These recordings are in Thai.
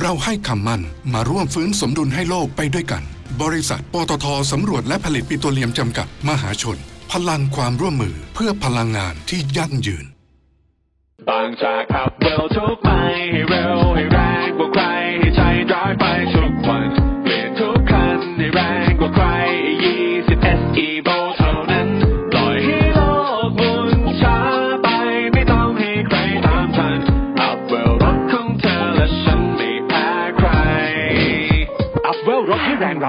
เราให้คำมั่นมาร่วมฟื้นสมดุลให้โลกไปด้วยกัน บริษัทปตทสำรวจและผลิตปิโตรเลียมจำกัดมหาชน พลังความร่วมมือเพื่อพลังงานที่ยั่งยืนบางจากขับเร็วทุกไปให้เร็วให้แรงกว่าใครให้ใจร้ายไปทุกวันเปลี่ยนทุกคันให้แรงกว่าใคร20 SE v o เท่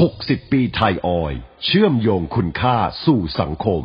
60 ปีไทยออย เชื่อมโยงคุณค่าสู่สังคม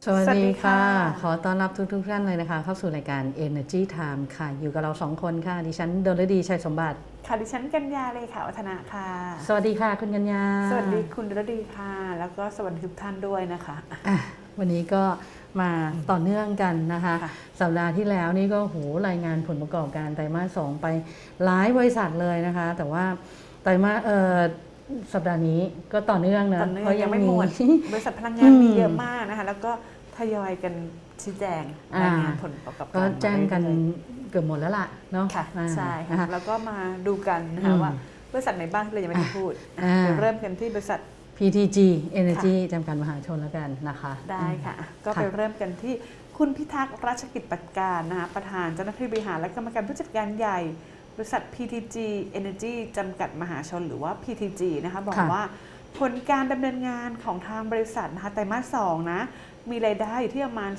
สวัสสวัสดีดีค่ะค่ะ ขอต้อนรับทุกทุกๆท่านเลยนะคะ เข้าสู่รายการ Energy Time ค่ะ อยู่กับเราสองคนค่ะ ดิฉันดลดีชัยสมบัติ ค่ะ ดิฉันกัญญาเลยค่ะวัฒนะค่ะ สวัสดีค่ะ คุณกัญญา สวัสดีคุณรดีค่ะ แล้วก็สวัสดีทุกท่านด้วยนะคะอะอะวันนี้ก็มาต่อเนื่องกันนะคะค่ะสัปดาห์ที่แล้วนี่ก็โหรายงานผลประกอบการไตรมาสสองไปหลายบริษัทเลยนะคะ แต่ว่าไตรมาสเอ่อสัปดาห์นี้ก็ต่อเนื่องนะตอนนี้เพราะยังไม่หมดบริษัทพลังงานอืมมีเยอะมากนะคะ แล้วก็ ทยอยกันชี้แจงรายงานผลประกอบการก็แจ้งกันมาเรื่อยเกือบหมดแล้วล่ะเนาะๆค่ะอ่าใช่นะค่ะคะแล้วก็มาดูกันนะอืคะมว่าบริษัทไหนบ้างที่เรายังไม่ได้พูดอ่าเดี๋ยวเริ่มกันที่บริษัท PTG Energy จำกัดมหาชนแล้วกันนะคะ ได้ค่ะ ก็ไปค่ะเริ่มกันที่คุณพิทักษ์ราชกิจปัตการนะคะประธานเจ้าหน้าที่บริหารและกรรมการผู้จัดการใหญ่บริษัท PTG Energy จำกัดมหาชนหรือว่า PTG นะคะบอกค่ะว่าผลการดำเนินงานของทางบริษัทนะคะไตรมาส2นะ มีรายได้อยู่ที่ประมาณ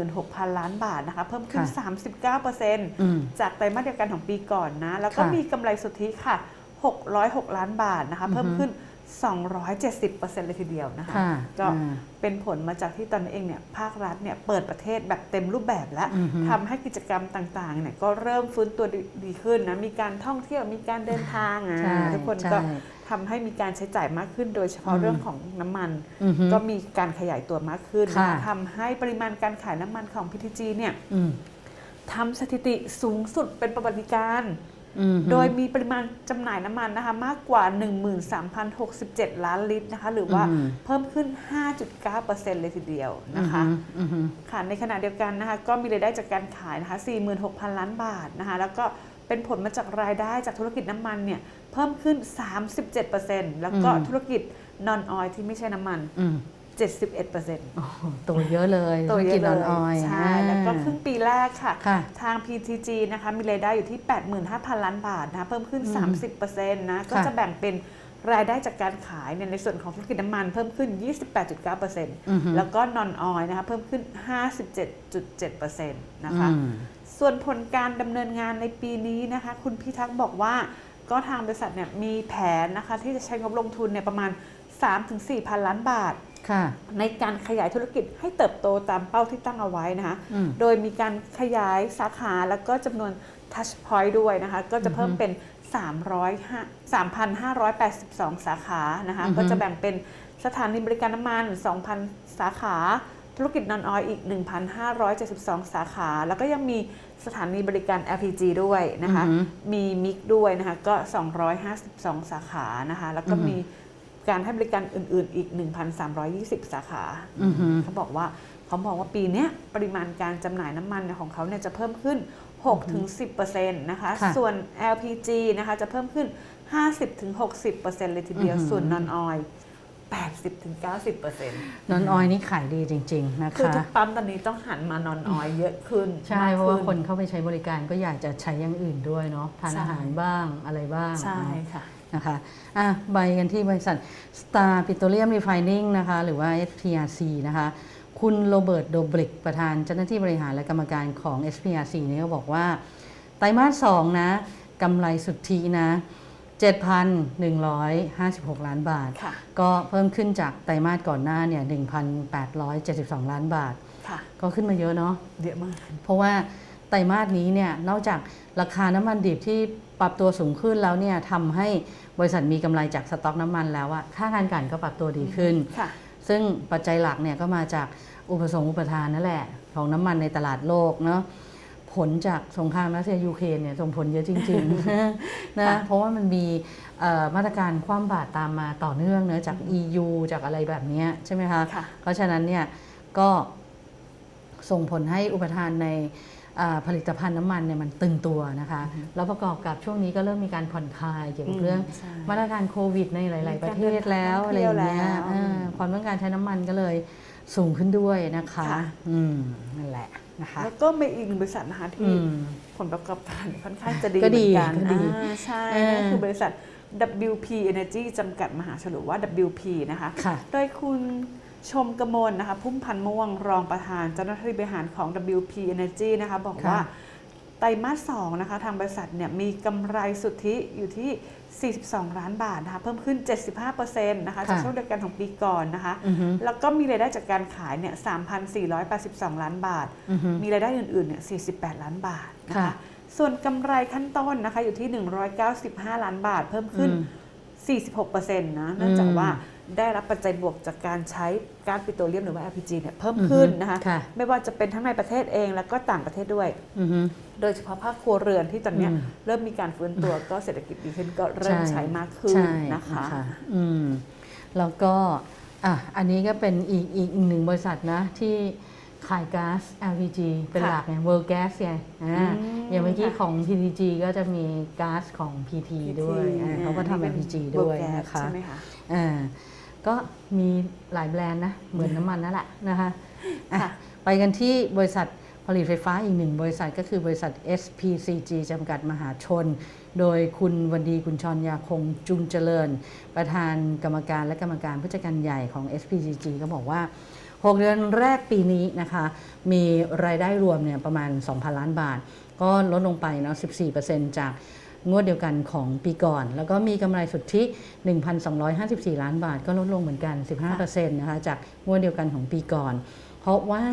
46,000 ล้านบาทนะคะเพิ่มขึ้นค่ะ39%อืมจากไตรมาสเดียวกันของปีก่อนนะ แล้วก็ค่ะมีกำไรสุทธิค่ะ 606 ล้านบาทนะคะเพิ่มอือฮึขึ้น 270%เลยทีเดียวนะคะค่ะก็อ่าเป็นผลมาจากที่ตอนนี้เองเนี่ยภาครัฐเนี่ยเปิดประเทศแบบเต็มรูปแบบแล้วอือฮึทำให้กิจกรรมต่างๆเนี่ยก็เริ่มฟื้นตัวดีดีขึ้นนะ มีการท่องเที่ยวมีการเดินทางอะใช่ทุกคนใช่ก็ทำให้มีการใช้จ่ายมากขึ้น โดยเฉพาะอืมเรื่องของน้ำมันอือฮึก็มีการขยายตัวมากขึ้นค่ะนะทำให้ปริมาณการขายน้ำมันของ PTG เนี่ยอืมทำสถิติสูงสุดเป็นประวัติการณ์อืม โดยมีปริมาณจำหน่ายน้ำมันนะคะมากกว่า 13,067 ล้านลิตรนะคะหรือว่าอืมเพิ่มขึ้น 5.9%เลยทีเดียวนะคะอือฮึค่ะในขณะเดียวกันนะคะก็มีรายได้จากการขายนะคะ 46,000 ล้านบาทนะคะแล้วก็เป็นผลมาจากรายได้จากธุรกิจน้ำมันเนี่ยเพิ่มขึ้น 37%แล้วก็อืมธุรกิจนอนออยที่ไม่ใช่น้ำมันอืม 71%โอ้โหตัวเยอะเลยตัวเยธุรกิอะจเลนอนออยยใช่แล้วก็ครึ่งปีแรกค่ะ ค่ะทาง PTG นะคะมีรายได้อยู่ที่ 85,000 ล้านบาทนะคะเพิ่มขึ้น อืม30%นะก็ค่ะ จะแบ่งเป็นรายได้จากการขายเนี่ยในส่วนของธุรกิจน้ำมันเพิ่มขึ้น28.9%แล้วก็นอนออยนะคะเพิ่มขึ้น 57.7%นะคะ อืม ส่วนผลการดำเนินงานในปีนี้นะคะ คุณพิทักษ์บอกว่า ก็ทางบริษัทเนี่ยมีแผนนะคะที่จะใช้งบลงทุนเนี่ยประมาณ 3-4พันล้านบาทค่ะ ในการขยายธุรกิจให้เติบโตตามเป้าที่ตั้งเอาไว้นะคะอืมโดยมีการขยายสาขาแล้วก็จำนวน touch point ด้วยนะคะ ก็จะเพิ่มเป็น300 3,582 สาขานะคะอือฮึก็จะแบ่งเป็นสถานีบริการน้ำมัน 2,000 สาขา ธุรกิจนอนออยอีก 1,572 สาขา แล้วก็ยังมีสถานีบริการ LPG ด้วยนะคะอือฮึมีมิกด้วยนะคะ ก็ 252 สาขานะคะ แล้วก็อือฮึมี การให้บริการอื่นๆ อีก 1,320 สาขาอือฮึเขาบอกว่าเขาบอกว่าปีเนี้ยปริมาณการจำหน่ายน้ำมันเนี่ยของเขาเนี่ยจะเพิ่มขึ้น 6-10%นะคะค่ะส่วน LPG นะคะจะเพิ่มขึ้น 50-60%เลยทีเดียวอือหือส่วนนอนออย80-90%นอนออยนี่ขายดีจริง ๆ นะคือคะทุกปั๊มตอนนี้ต้องหันมานอนออยเยอะขึ้น ใช่มกเพราะว่าขึ้คนเข้าไปใช้บริการก็อยากจะใช้อย่างอื่นด้วยเนาะทานใช่อาหารบ้างอะไรบ้าง ใช่เนาะค่ะ นะคะอะใบกันที่บริษัท Star Petroleum Refining นะคะ หรือว่า SPRC นะคะคุณโรเบิร์ตโดบริก ประธานเจ้าหน้าที่บริหารและกรรมการของ SPRC เนี่ยก็บอกว่า ไตรมาส2นะกำไรสุทธินะ 7,156 ล้านบาทค่ะก็เพิ่มขึ้นจากไตรมาสก่อนหน้าเนี่ย1,872 ล้านบาทค่ะก็ขึ้นมาเยอะเนาะเยอะมาก เพราะว่าไตรมาสนี้เนี่ยนอกจาก ราคาน้ำมันดิบที่ปรับตัวสูงขึ้นแล้วเนี่ยทำให้บริษัทมีกำไรจากสต็อกน้ำมันแล้วอะค่าการกลั่นก็ปรับตัวดีขึ้นค่ะซึ่งปัจจัยหลักเนี่ยก็มาจากอุปสงค์อุปทานนั่นแหละของน้ำมันในตลาดโลกเนาะผลจากสงครามรัสเซียยูเครนเนี่ยส่งผลเยอะจริงๆนะค่ะเพราะว่ามันมีเอ่อมาตรการคว่ำบาตรตามมาต่อเนื่องเนอะจาก EU จากอะไรแบบเนี้ยใช่ไหมคะค่ะเพราะฉะนั้นเนี่ยก็ส่งผลให้อุปทานในอ่า ผลิตภัณฑ์น้ำมันเนี่ยมันตึงตัวนะคะแล้วประกอบกับช่วงนี้ก็เริ่มมีการผ่อนคลายเกี่ยวกับเรื่องใช่มาตรการโควิด ในหลาย ๆ ประเทศแล้วมีอะไรการอเดินย่างทางเงี้ยท่องเที่ยวแล้วอ่าความต้องการใช้น้ำมันก็เลยสูงขึ้นด้วยนะคะค่ะอืมนั่นแหละนะคะแล้วก็มีอีกหนึ่งบริษัทนะคะอืที่มผลประกอบการค่อนข้างจะดีก็เหมืดีอนกันก็ดีอ่าใช่เออนั่นคือบริษัท WP Energy จำกัดมหาชนหรือว่า WP นะคะค่ะโดยคุณ ชมกมลนะคะพุ่มพันธ์ม่วงรองประธานเจ้าหน้าที่บริหารของ WP Energy นะคะบอกค่ะว่าไตรมาส2นะคะทางบริษัทเนี่ยมีกำไรสุทธิอยู่ที่ 42 ล้านบาทนะคะเพิ่มขึ้น 75%นะคะจากช่วงเดียวกันของปีก่อนนะคะอือฮึแล้วก็มีรายได้จากการขายเนี่ย 3,482 ล้านบาทอือฮึมีรายได้อื่นๆเนี่ย 48 ล้านบาทนะค่ะคะส่วนกำไรขั้นต้นนะคะอยู่ที่ 195 ล้านบาท เพิ่มขึ้นอืม46%นะเนื่องจากอืมว่า ได้รับปัจจัยบวกจากการใช้ก๊าซปิโตรเลียมหรือว่า LPG เนี่ยเพิ่มขึ้นนะคะค่ะไม่ว่าจะเป็นทั้งในประเทศเองแล้วก็ต่างประเทศด้วยอือฮึโดยเฉพาะภาคครัวเรือนที่ตอนเนี้ยอืมเริ่มมีการฟื้นตัวก็เศรษฐกิจดีขึ้นก็เริ่มใช้มากขึ้นใช่นะคะอืมแล้วก็อะอันนี้ก็เป็นอีกอีกหนึ่งบริษัทนะที่ขายก๊าซ LPG เป็นหลักไง World Gas ไงอ่าอืมอย่างเมื่อกี้ค่ะของ PTG ก็จะมีก๊าซของ PT ด้วยอ่าเขาก็ทำ LPG ด้วยนะคะ ใช่ไหมคะอ่าก็มีหลายแบรนด์นะ เหมือนน้ำมันนั่นแหละนะคะอะค่ะไปกันที่บริษัทผลิตไฟฟ้าอีกหนึ่งบริษัทก็คือบริษัท SPCG จำกัดมหาชน โดยคุณวันดีกุญชรยาคงจุงเจริญ ประธานกรรมการและกรรมการผู้จัดการใหญ่ของ SPCG ก็บอกว่า 6 เดือนแรกปีนี้นะคะ มีรายได้รวมเนี่ยประมาณ 2,000 ล้านบาท ก็ลดลงไปเนาะ 14%จาก งวดเดียวกันของปีก่อน แล้วก็มีกำไรสุทธิ 1,254 ล้านบาท ก็ลดลงเหมือนกัน 15%นะคะจากงวดเดียวกันของปีก่อน เพราะว่า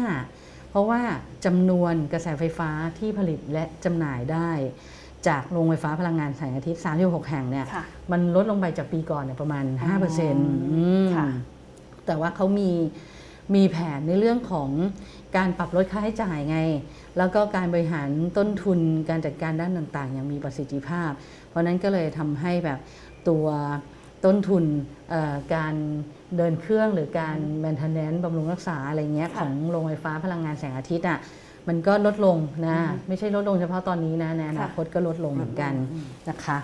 เพราะว่าจำนวนกระแสไฟฟ้าที่ผลิตและจำหน่ายได้ จากโรงไฟฟ้าพลังงานแสงอาทิตย์ 36 แห่งเนี่ยค่ะมันลดลงไปจากปีก่อนเนี่ยประมาณ5%ออืมค่ะแต่ว่าเขามี มีแผนในเรื่องของการปรับลดค่าใช้จ่ายไง แล้วก็การบริหารต้นทุนการจัดการด้านต่างๆ อย่างมีประสิทธิภาพ เพราะนั้นก็เลยทำให้แบบตัวต้นทุนการเดินเครื่องหรือการ maintenance บำรุงรักษาอะไรเงี้ยของโรงไฟฟ้าพลังงานแสงอาทิตย์อะมันก็ลดลงนะ ไม่ใช่ลดลงเฉพาะตอนนี้นะในอนาคตก็ลดลงเหมือนกันนะคะ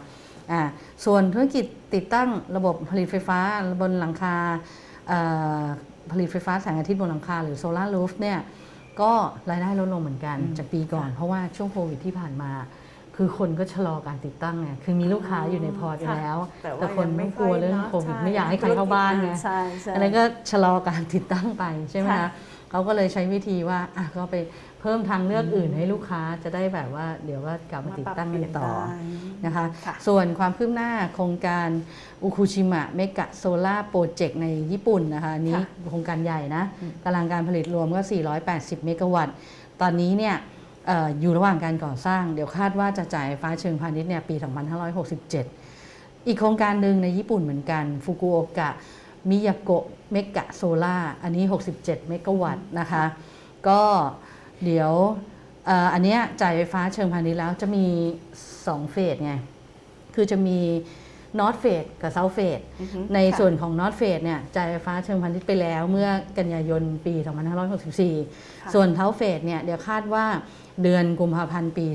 อ่าส่วนธุรกิจติดตั้งระบบผลิตไฟฟ้าบนหลังคาอ่อ ผลิตไฟฟ้าแสงอาทิตย์บนหลังคาหรือ solar roof เนี่ยก็รายได้ลดลงเหมือนกันจากปีก่อน เพราะว่าช่วงโควิดที่ผ่านมา คือคนก็ชะลอการติดตั้งไงคือมีลูกค้าอยู่ในพอร์ตอยู่แล้ว แต่ว่าแต่คนยังไม่ไม่กลัวเรื่องค่อยเนอะโควิดใช่ไม่อยากให้ใครเข้าบ้านไงใช่ใช่อันนั้นก็ชะลอการติดตั้งไปใช่ไหมค่ะคะเขาก็เลยใช้วิธีว่าอะก็ไป เพิ่มทางเลือกอื่นให้ลูกค้าจะได้แบบว่าเดี๋ยวก็กลับมาติดตั้งกันต่อมาปรับเปลี่ยนได้นะคะค่ะส่วนความคืบหน้าโครงการอุคุชิมะเมกะโซล่าโปรเจกต์ในญี่ปุ่นนะคะอันนี้ค่ะโครงการใหญ่นะอืมกำลังการผลิตรวมก็ 480 เมกะวัตต์ ตอนนี้เนี่ยเอ่ออยู่ระหว่างการก่อสร้าง เดี๋ยวคาดว่าจะจ่ายไฟฟ้าเชิงพาณิชย์เนี่ยปี 2567 อีกโครงการหนึ่งในญี่ปุ่นเหมือนกันฟุกุโอกะมิยาโกะmega solar อันนี้ 67 เมกะวัตต์นะคะก็ เดี๋ยวเอ่ออันเนี้ยจ่ายไฟฟ้าเชิงพาณิชย์แล้วจะมี 2 phase ไง คือจะมี north phase กับ south phase อือฮึในค่ะส่วนของ north phase เนี่ยจ่ายไฟฟ้าเชิงพาณิชย์ไปแล้วเมื่อกันยายนปี 2564 ส่วน south phase เนี่ยเดี๋ยวคาดว่าเดือนกุมภาพันธ์ปี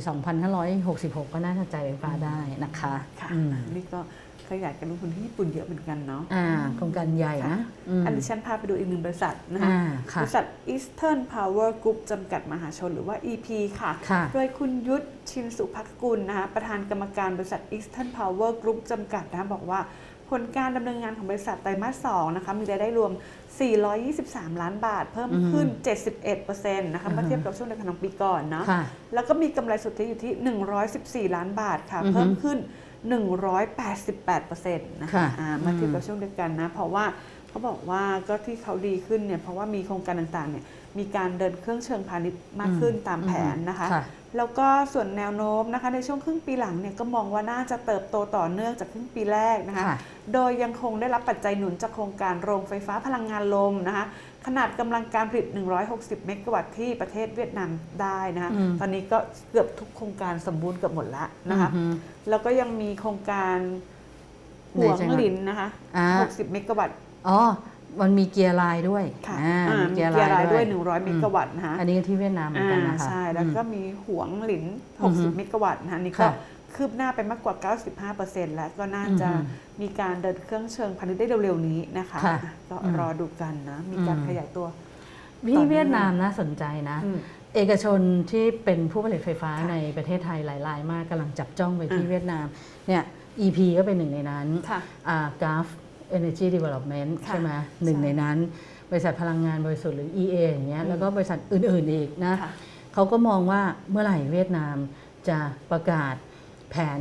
2566 ก็น่าจะจ่ายไฟฟ้าได้นะคะ ค่ะอืมนี่ก็ ขยายการลงทุนที่ญี่ปุ่นเยอะเหมือนกันเนาะอ่าโครงการใหญ่นะมอันนี้ฉันพาไปดูอีกหนึ่งบริษัทนะคะอ่าค่ะบริษัท Eastern Power Group จำกัดมหาชนหรือว่า EP ค่ะค่ะ โดยคุณยุทธชินสุภักกุลนะคะประธานกรรมการบริษัท Eastern Power Group จำกัดนะคะบอกว่าผลการดำเนินงานของบริษัทไตรมาส2นะคะมีรายได้รวม 423 ล้านบาท เพิ่มขึ้น 71%นะคะเมื่อเทียบกับช่วงเดียวกันของปีก่อนเนาะค่ะแล้วก็มีกำไรสุทธิอยู่ที่ 114 ล้านบาทค่ะอือฮึเพิ่มขึ้น 188%นะคะค่ะอ่าเมื่อเทียบกับอืมช่วงเดียวกันนะ เพราะว่าเขาบอกว่าก็ที่เขาดีขึ้นเนี่ยเพราะว่ามีโครงการต่างๆเนี่ยมีการเดินเครื่องเชิงพาณิชย์มากขึ้นตามแผนนะคะค่ะแล้วก็ส่วนแนวโน้มนะคะในช่วงครึ่งปีหลังเนี่ยก็มองว่าน่าจะเติบโตต่อเนื่องจากครึ่งปีแรกนะคะค่ะโดยยังคงได้รับปัจจัยหนุนจากโครงการโรงไฟฟ้าพลังงานลมนะคะ ขนาดกำลังการผลิต 160 เมกะวัตต์ที่ประเทศเวียดนามได้นะคะอืมตอนนี้ก็เกือบทุกโครงการสมบูรณ์เกือบหมดแล้วนะคะอือฮึแล้วก็ยังมีโครงการในหัวจังงหวัดหลินนะคะอ่า60 เมกะวัตต์อ๋อมันมีเกียร์ไลน์ด้วยค่ะอ่าอ่ามีมีเกียร์เกียร์ไลรายน์ด้ด้ววยย100 เมกะวัตต์นะคะอันนี้ก็ที่เวียดนามเหมือนกันนะคะอ่าใช่ แล้วก็อืมมีหวงหลินอือฮึ60 เมกะวัตต์นะคะอันนี่ก็ ค่ะคืบหน้าไปมากกว่า 95%แล้วก็น่าจะอือฮึมีการเดินเครื่องเชิงพาณิชย์ได้เร็วๆนี้นะคะค่ะก็อืมรอดูกันนะ มีการอืมขยายตัวที่เวียดนามน่าสนใจนะอืมเอกชนที่เป็นผู้ผลิตไฟฟ้าค่ะในประเทศไทยหลายรายมากกำลังจับจ้องไปที่อะเวียดนามเนี่ย EP ก็เป็นหนึ่งในนั้นค่ะอ่า Gulf Energy Development ค่ะใช่ไหมหนึ่งใช่ในนั้น บริษัทพลังงานบริสุทธิ์หรือ EA อย่างเงี้ยอืมแล้วก็บริษัทอื่นๆอีกนะค่ะเขาก็มองว่าเมื่อไหร่เวียดนามจะประกาศ แผน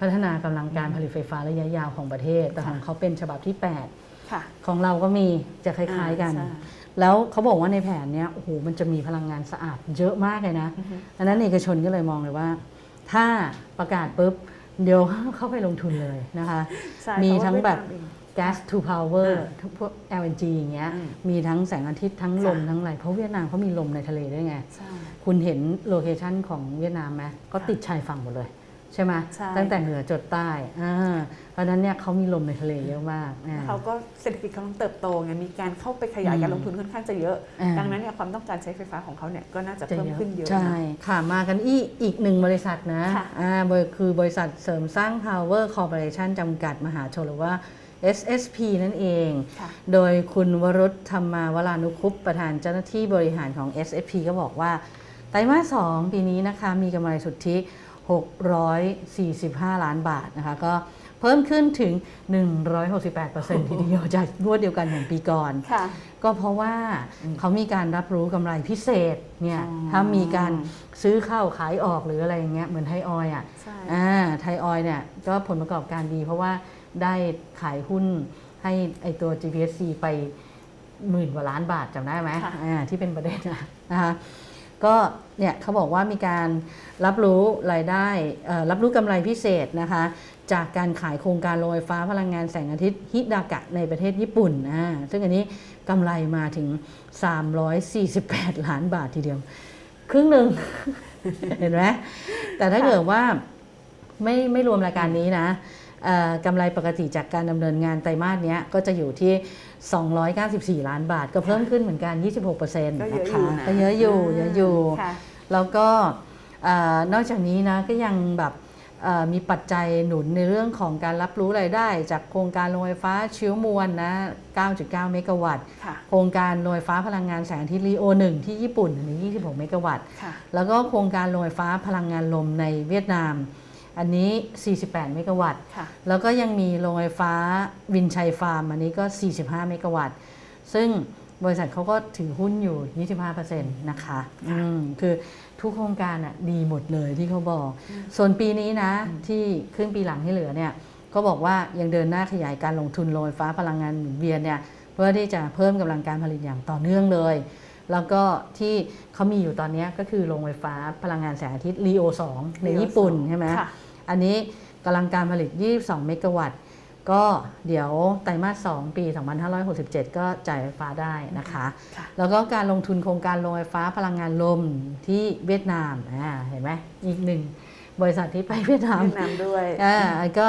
พัฒนากำลังการผลิตไฟฟ้าระยะยาวของประเทศ แต่ค่ะของเขาเป็นฉบับที่ค่ะ8ของเราก็มีจะคล้ายๆกันอ่าใช่แล้วเขาบอกว่าในแผนเนี้ยโอ้โหมันจะมีพลังงานสะอาดเยอะมากเลยนะอือฮึอันนั้นเอกชนก็เลยมองเลยว่า ถ้าประกาศปุ๊บเดี๋ยวเข้าไปลงทุนเลยนะคะใช่มีเพราะว่าทั้งแบบเวียดนามเอง gas to power อ่าทั้งพวก LNG อย่างเงี้ยอืมมีทั้งแสงอาทิตย์ทั้งลมค่ะทั้งอะไร เพราะเวียดนามเขามีลมในทะเลด้วยไงใช่คุณเห็นโลเคชันของเวียดนามไหมก็ติดชายฝั่งหมดเลย ใช่ไหมใช่ตั้งแต่เหนือจดใต้อ่าเพราะฉะนั้นเนี่ยเขามีลมในทะเลเยอะมากอ่าเขาก็เศรษฐกิจกำลังเติบโตไงมีการเข้าไปขยายการอืมลงทุนค่อนข้างจะเยอะอ่าดังนั้นเนี่ยความต้องการใช้ไฟฟ้าของเขาเนี่ยก็น่าจะจะเพิ่มเยอะขึ้นเยอะใช่นะค่ะมากันอีกอีกหนึ่งบริษัทนะค่ะอ่าบริคือบริษัทเสริมสร้าง Power Corporation จำกัดมหาชนหรือว่า SSP นั่นเองค่ะโดยคุณวรุษธรรมาวรานุคุปต์ประธานเจ้าหน้าที่บริหารของ SSP ก็บอกว่า ไตรมาส2ปีนี้นะคะมีกำไรสุทธิ 645 ล้านบาทนะคะก็เพิ่มขึ้นถึง 168%ทีเดียวจากงวดเดียวกันของปีก่อนค่ะก็เพราะว่าเขามีการรับรู้กำไรพิเศษเนี่ยอ๋อถ้ามีการซื้อเข้าขายออกหรืออะไรอย่างเงี้ยเหมือนไทยออยล์อะใช่อ่าไทยออยล์เนี่ยก็ผลประกอบการดีเพราะว่าได้ขายหุ้นให้ไอตัว GPSC ไปหมื่นกว่าล้านบาทจำได้ไหมค่ะอ่าที่เป็นประเด็นนะนะคะ ก็เนี่ยเขาบอกว่ามีการรับรู้รายได้รับรู้กำไรพิเศษนะคะจากการขายโครงการโรงไฟฟ้าพลังงานแสงอาทิตย์ฮิดากะในประเทศญี่ปุ่นอ่าซึ่งอันนี้กำไรมาถึง 348 ล้านบาททีเดียว ครึ่งหนึ่งเห็นไหมแต่ถ้าเกิดว่าไม่ไม่รวมรายการนี้นะกำไรปกติจากการดำเนินงานไตรมาสนี้ก็จะอยู่ที่ 294 ล้านบาท ก็เพิ่มขึ้นเหมือนกัน 26%นะก็เยอะอคะยู่นะก็เยอะอยู่เยอะอยู่ค่ะแล้วก็เอ่อนอกจากนี้นะก็ยังแบบเอ่อมีปัจจัยหนุนในเรื่องของการรับรู้รายได้ จากโครงการโรงไฟฟ้าชีวมวลนะ 9.9 เมกะวัตต์ค่ะโครงการโรงไฟฟ้าพลังงานแสงอาทิตย์ลีโอ1ที่ญี่ปุ่นอันนี้26 เมกะวัตต์ค่ะแล้วก็โครงการโรงไฟฟ้าพลังงานลมในเวียดนาม อันนี้ 48 เมกะวัตต์ค่ะแล้วก็ยังมีโรงไฟฟ้าวินชัยฟาร์ม อันนี้ก็ 45 เมกะวัตต์ ซึ่งบริษัทเขาก็ถือหุ้นอยู่ 25%นะคะอืมคือทุกโครงการอะดีหมดเลยที่เขาบอก ส่วนปีนี้นะ ที่ครึ่งปีหลังที่เหลือเนี่ย ก็บอกว่ายังเดินหน้าขยายการลงทุนโรงไฟฟ้าพลังงานหมุนเวียนเนี่ยเพื่อที่จะเพิ่มกำลังการผลิตอย่างต่อเนื่องเลย แล้วก็ที่เขามีอยู่ตอนเนี้ยก็คือโรงไฟฟ้าพลังงานแสงอาทิตย์ลีโอ2ใน Leo ญี่ปุ่น2ใช่ไหมค่ะ อันนี้กำลังการผลิต 22 เมกะวัตต์ ก็เดี๋ยวไตรมาส 2 ปี 2567 ก็จ่ายไฟฟ้าได้นะคะค่ะแล้วแล้วก็การลงทุนโครงการโรงไฟฟ้าพลังงานลมที่เวียดนามอ่าเห็นไหมอีกหนึ่งบริษัทที่ไปเวียดนามเวียดนามด้วยอ่าก็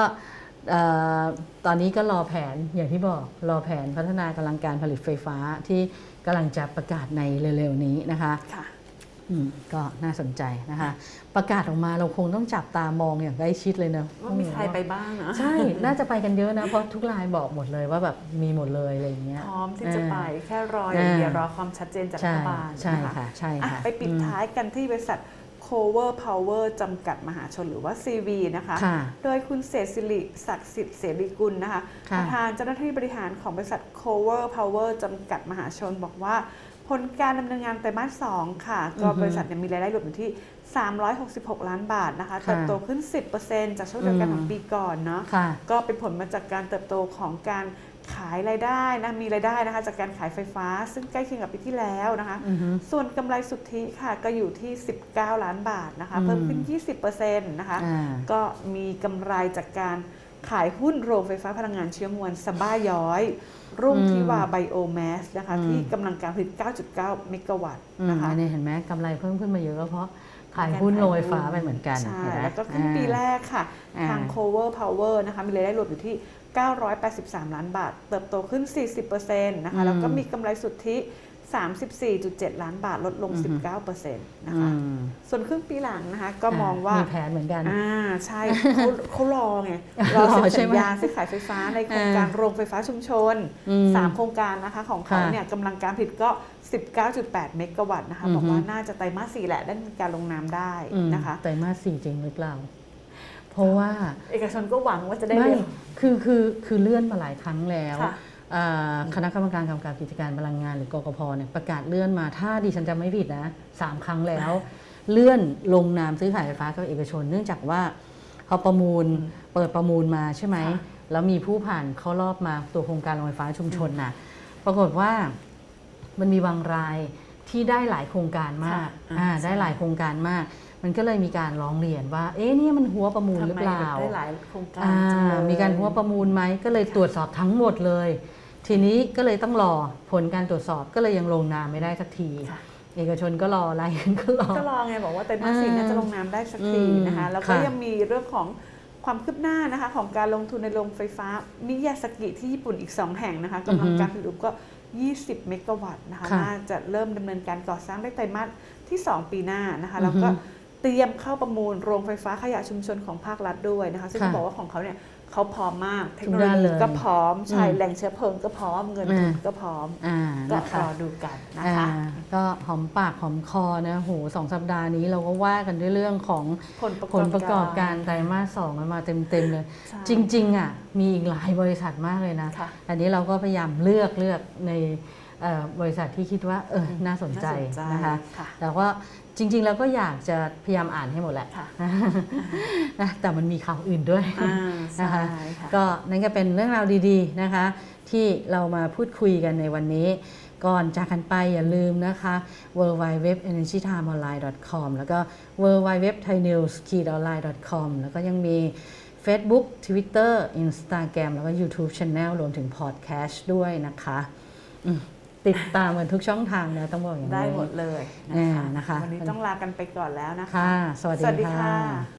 เอ่อตอนนี้ก็รอแผนอย่างที่บอกรอแผนพัฒนากำลังการผลิตไฟฟ้าที่กำลังจะประกาศในเร็วๆนี้นะคะค่ะอืม ก็น่าสนใจนะคะ ประกาศออกมาเราคงต้องจับตามองอย่างใกล้ชิดเลยเนอะว่ามีใครไปบ้างนะใช่ น่าจะไปกันเยอะนะ เพราะทุกรายบอกหมดเลยว่าแบบมีหมดเลยอะไรอย่างเงี้ยพร้อมที่จะไปอ่าแค่รออย่างเดียวอ่ารอความชัดเจนจากรัใช่ฐบาลใช่นค่ะใช่อะค่ะ ไปปิดอืมท้ายกันที่บริษัท Cover Power จำกัดมหาชนหรือว่า CV นะคะค่ะโดยคุณเศรษฐศิริศักดิ์สิทธิ์เสรีกุลนะคะค่ะประธานเจ้าหน้าที่บริหารของบริษัท Cover Power จำกัดมหาชนบอกว่า ผลการดำเนินงานไตรมาส2ค่ะ ก็อือฮึบริษัทเนี่ยมีรายได้รวมอยู่ที่ 366 ล้านบาทนะคะค่ะเติบโตขึ้น 10%จากช่วงเดียวกันของอืมปีก่อนเนาะค่ะก็เป็นผลมาจากการเติบโตของการขายรายได้นะ มีรายได้นะคะ จากการขายไฟฟ้า ซึ่งใกล้เคียงกับปีที่แล้วนะคะอือฮึส่วนกำไรสุทธิค่ะ ก็อยู่ที่ 19 ล้านบาทนะคะอืมเพิ่มขึ้น 20%นะคะอ่าก็มีกำไรจากการ ขายหุ้นโรงไฟฟ้าพลังงานเชื้อมวลสบ้าย้อย รุ่งอืมทิวาไบโอแมสนะคะอืมที่กำลังการผลิต 9.9 เมกะวัตต์อืมนะคะอันนี้เห็นไหมกำไรเพิ่มขึ้นมาเยอะก็เพราะขายหุ้นโรงไฟฟ้าไปเหมือนกันใช่เห็นไหมแล้วก็ขึ้นอ่าปีแรกค่ะอ่าทาง Cover Power นะคะมีรายได้รวมอยู่ที่ 983 ล้านบาท เติบโตขึ้น 40%นะคะแล้วก็มีกำไรสุทธิ 34.7 ล้านบาทลดลง 19%นะคะอืมส่วนครึ่งปีหลังนะคะ ก็มองว่ามีแผนเหมือนกัน อ่า ใช่เขาเขารอไง รอรอเซ็นใช่สัญไหมญาซื้อขายไฟฟ้าในโครงการโรงไฟฟ้าชุมชนอืม3โครงการนะคะของเขาค่ะเนี่ยกำลังการผลิตก็ 19.8 เมกะวัตต์นะคะอือฮึบอกว่าน่าจะไตรมาสสี่แหละได้มีการลงนามได้อืมนะคะ ไตรมาสสี่จริงหรือเปล่า เพราะว่า เอกชนก็หวังว่าจะได้ไม่เร็วคือคือคือเลื่อนมาหลายครั้งแล้ว ค่ะอ่าคณะกรรมการกำกับกิจการพลังงานหรือกกพเนี่ยประกาศเลื่อนมาถ้าดิฉันจำไม่ผิดนะสามครั้งแล้ว เลื่อนลงนามซื้อขายไฟฟ้ากับเอกชน เนื่องจากว่าพอประมูลเปิดประมูลมาใช่ไหมค่ะแล้วมีผู้ผ่านเข้ารอบมาตัวโครงการโรงไฟฟ้าชุมชนน่ะปรากฏว่ามันมีบางรายที่ได้หลายโครงการมากค่ะอ่าอ่าได้หลายโครงการมาก มันก็เลยมีการร้องเรียนว่า เอ๊ะเนี่ยมันหัวประมูลหรือเปล่าทำไมแบบได้หลายโครงการอ่าจังเลยมีการหัวประมูลไหมก็เลยตรวจสอบทั้งหมดเลย ทีนี้ก็เลยต้องรอผลการตรวจสอบก็เลยยังลงนามไม่ได้สักทีค่ะเอกชนก็รอรายอื่นก็รอก็รอไงบอกว่าไตรมาสสี่อ่าน่าจะลงนามได้สักทีอืมนะคะแล้วก็ค่ะยังมีเรื่องของความคืบหน้านะคะของการลงทุนในโรงไฟฟ้ามิยาสกิที่ญี่ปุ่นอีก 2 แห่งนะคะกำลังการผลิตก็ 20 เมกะวัตต์นะคะค่ะน่าจะเริ่มดำเนินการก่อสร้างได้ไตรมาสที่ 2 ปีหน้านะคะอือฮึแล้วก็เตรียมเข้าประมูลโรงไฟฟ้าขยะชุมชนของภาครัฐด้วยนะคะ ซึ่งค่ะเขาบอกว่าของเขาเนี่ย เขาพร้อมมาก เทคโนทุโลกด้านยีเลยก็พร้อมใช่อืมแหล่งเชื้อเพลิงก็พร้อมเงินทุนอ่าก็พร้อมอ่าก็นะรคะอดูกันนะอ่าคะก็หอมปากหอมคอนะโหสองสัปดาห์นี้เราก็ว่ากันด้วยเรื่องของผลประกผอบลประกอบการการไตรมาสสองกันมาเต็มๆเลยใช่จริง ๆ อะ มีอีกหลายบริษัทมากเลยนะค่ะอันนี้เราก็พยายามเลือกเลือกในเอ่อ บริษัทที่คิดว่าเออน่าสนใจน่าสนใจนะคะค่ะแต่ว่าจริงๆเราก็อยากจะพยายามอ่านให้หมดแหละค่ะนะแต่มันมีข่าวอื่นด้วยอ่านะใช่คะค่ะก็นั่นก็เป็นเรื่องราวดีๆนะคะ ที่เรามาพูดคุยกันในวันนี้ก่อนจากกันไปอย่าลืมนะคะ w w w e n e r g y t i m e o n l i n e c o m แล้วก็ w w w t h a i n e w s o n l i n e c o m แล้วก็ยังมี Facebook Twitter Instagram แล้วก็ YouTube Channel รวมถึง Podcast ด้วยนะคะอืม ติดตามกันทุกช่องทางนะต้องบอกอย่างนี้ได้หมดเลยอ่านะคะนะคะวันนี้ต้องลากันไปก่อนแล้วนะคะค่ะสวัสสวัสดีดีค่ะค่ะ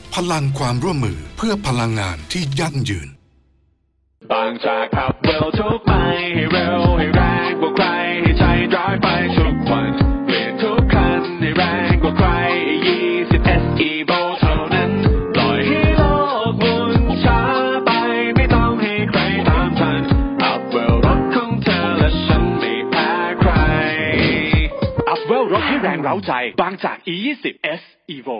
พลังความร่วมมือเพื่อพลังงานที่ยั่งยืน บางจากขับเร็วทุกไปให้เร็วให้แรงกว่าใครให้ใจร้ายไปทุกวันเปลี่ยนทุกคันให้แรงกว่าใคร20 SE v o เท่านั้นปล่อยให้โลกหมุนช้าไปไม่ต้องให้ใครตามทันอัพเวลรถของเธอและฉันไม่แพ้ใครอัพเวลรถให้แรงเร้าใจ บางจาก E20 S Evo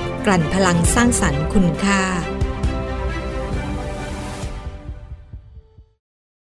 กลั่นพลังสร้างสรรค์คุณค่า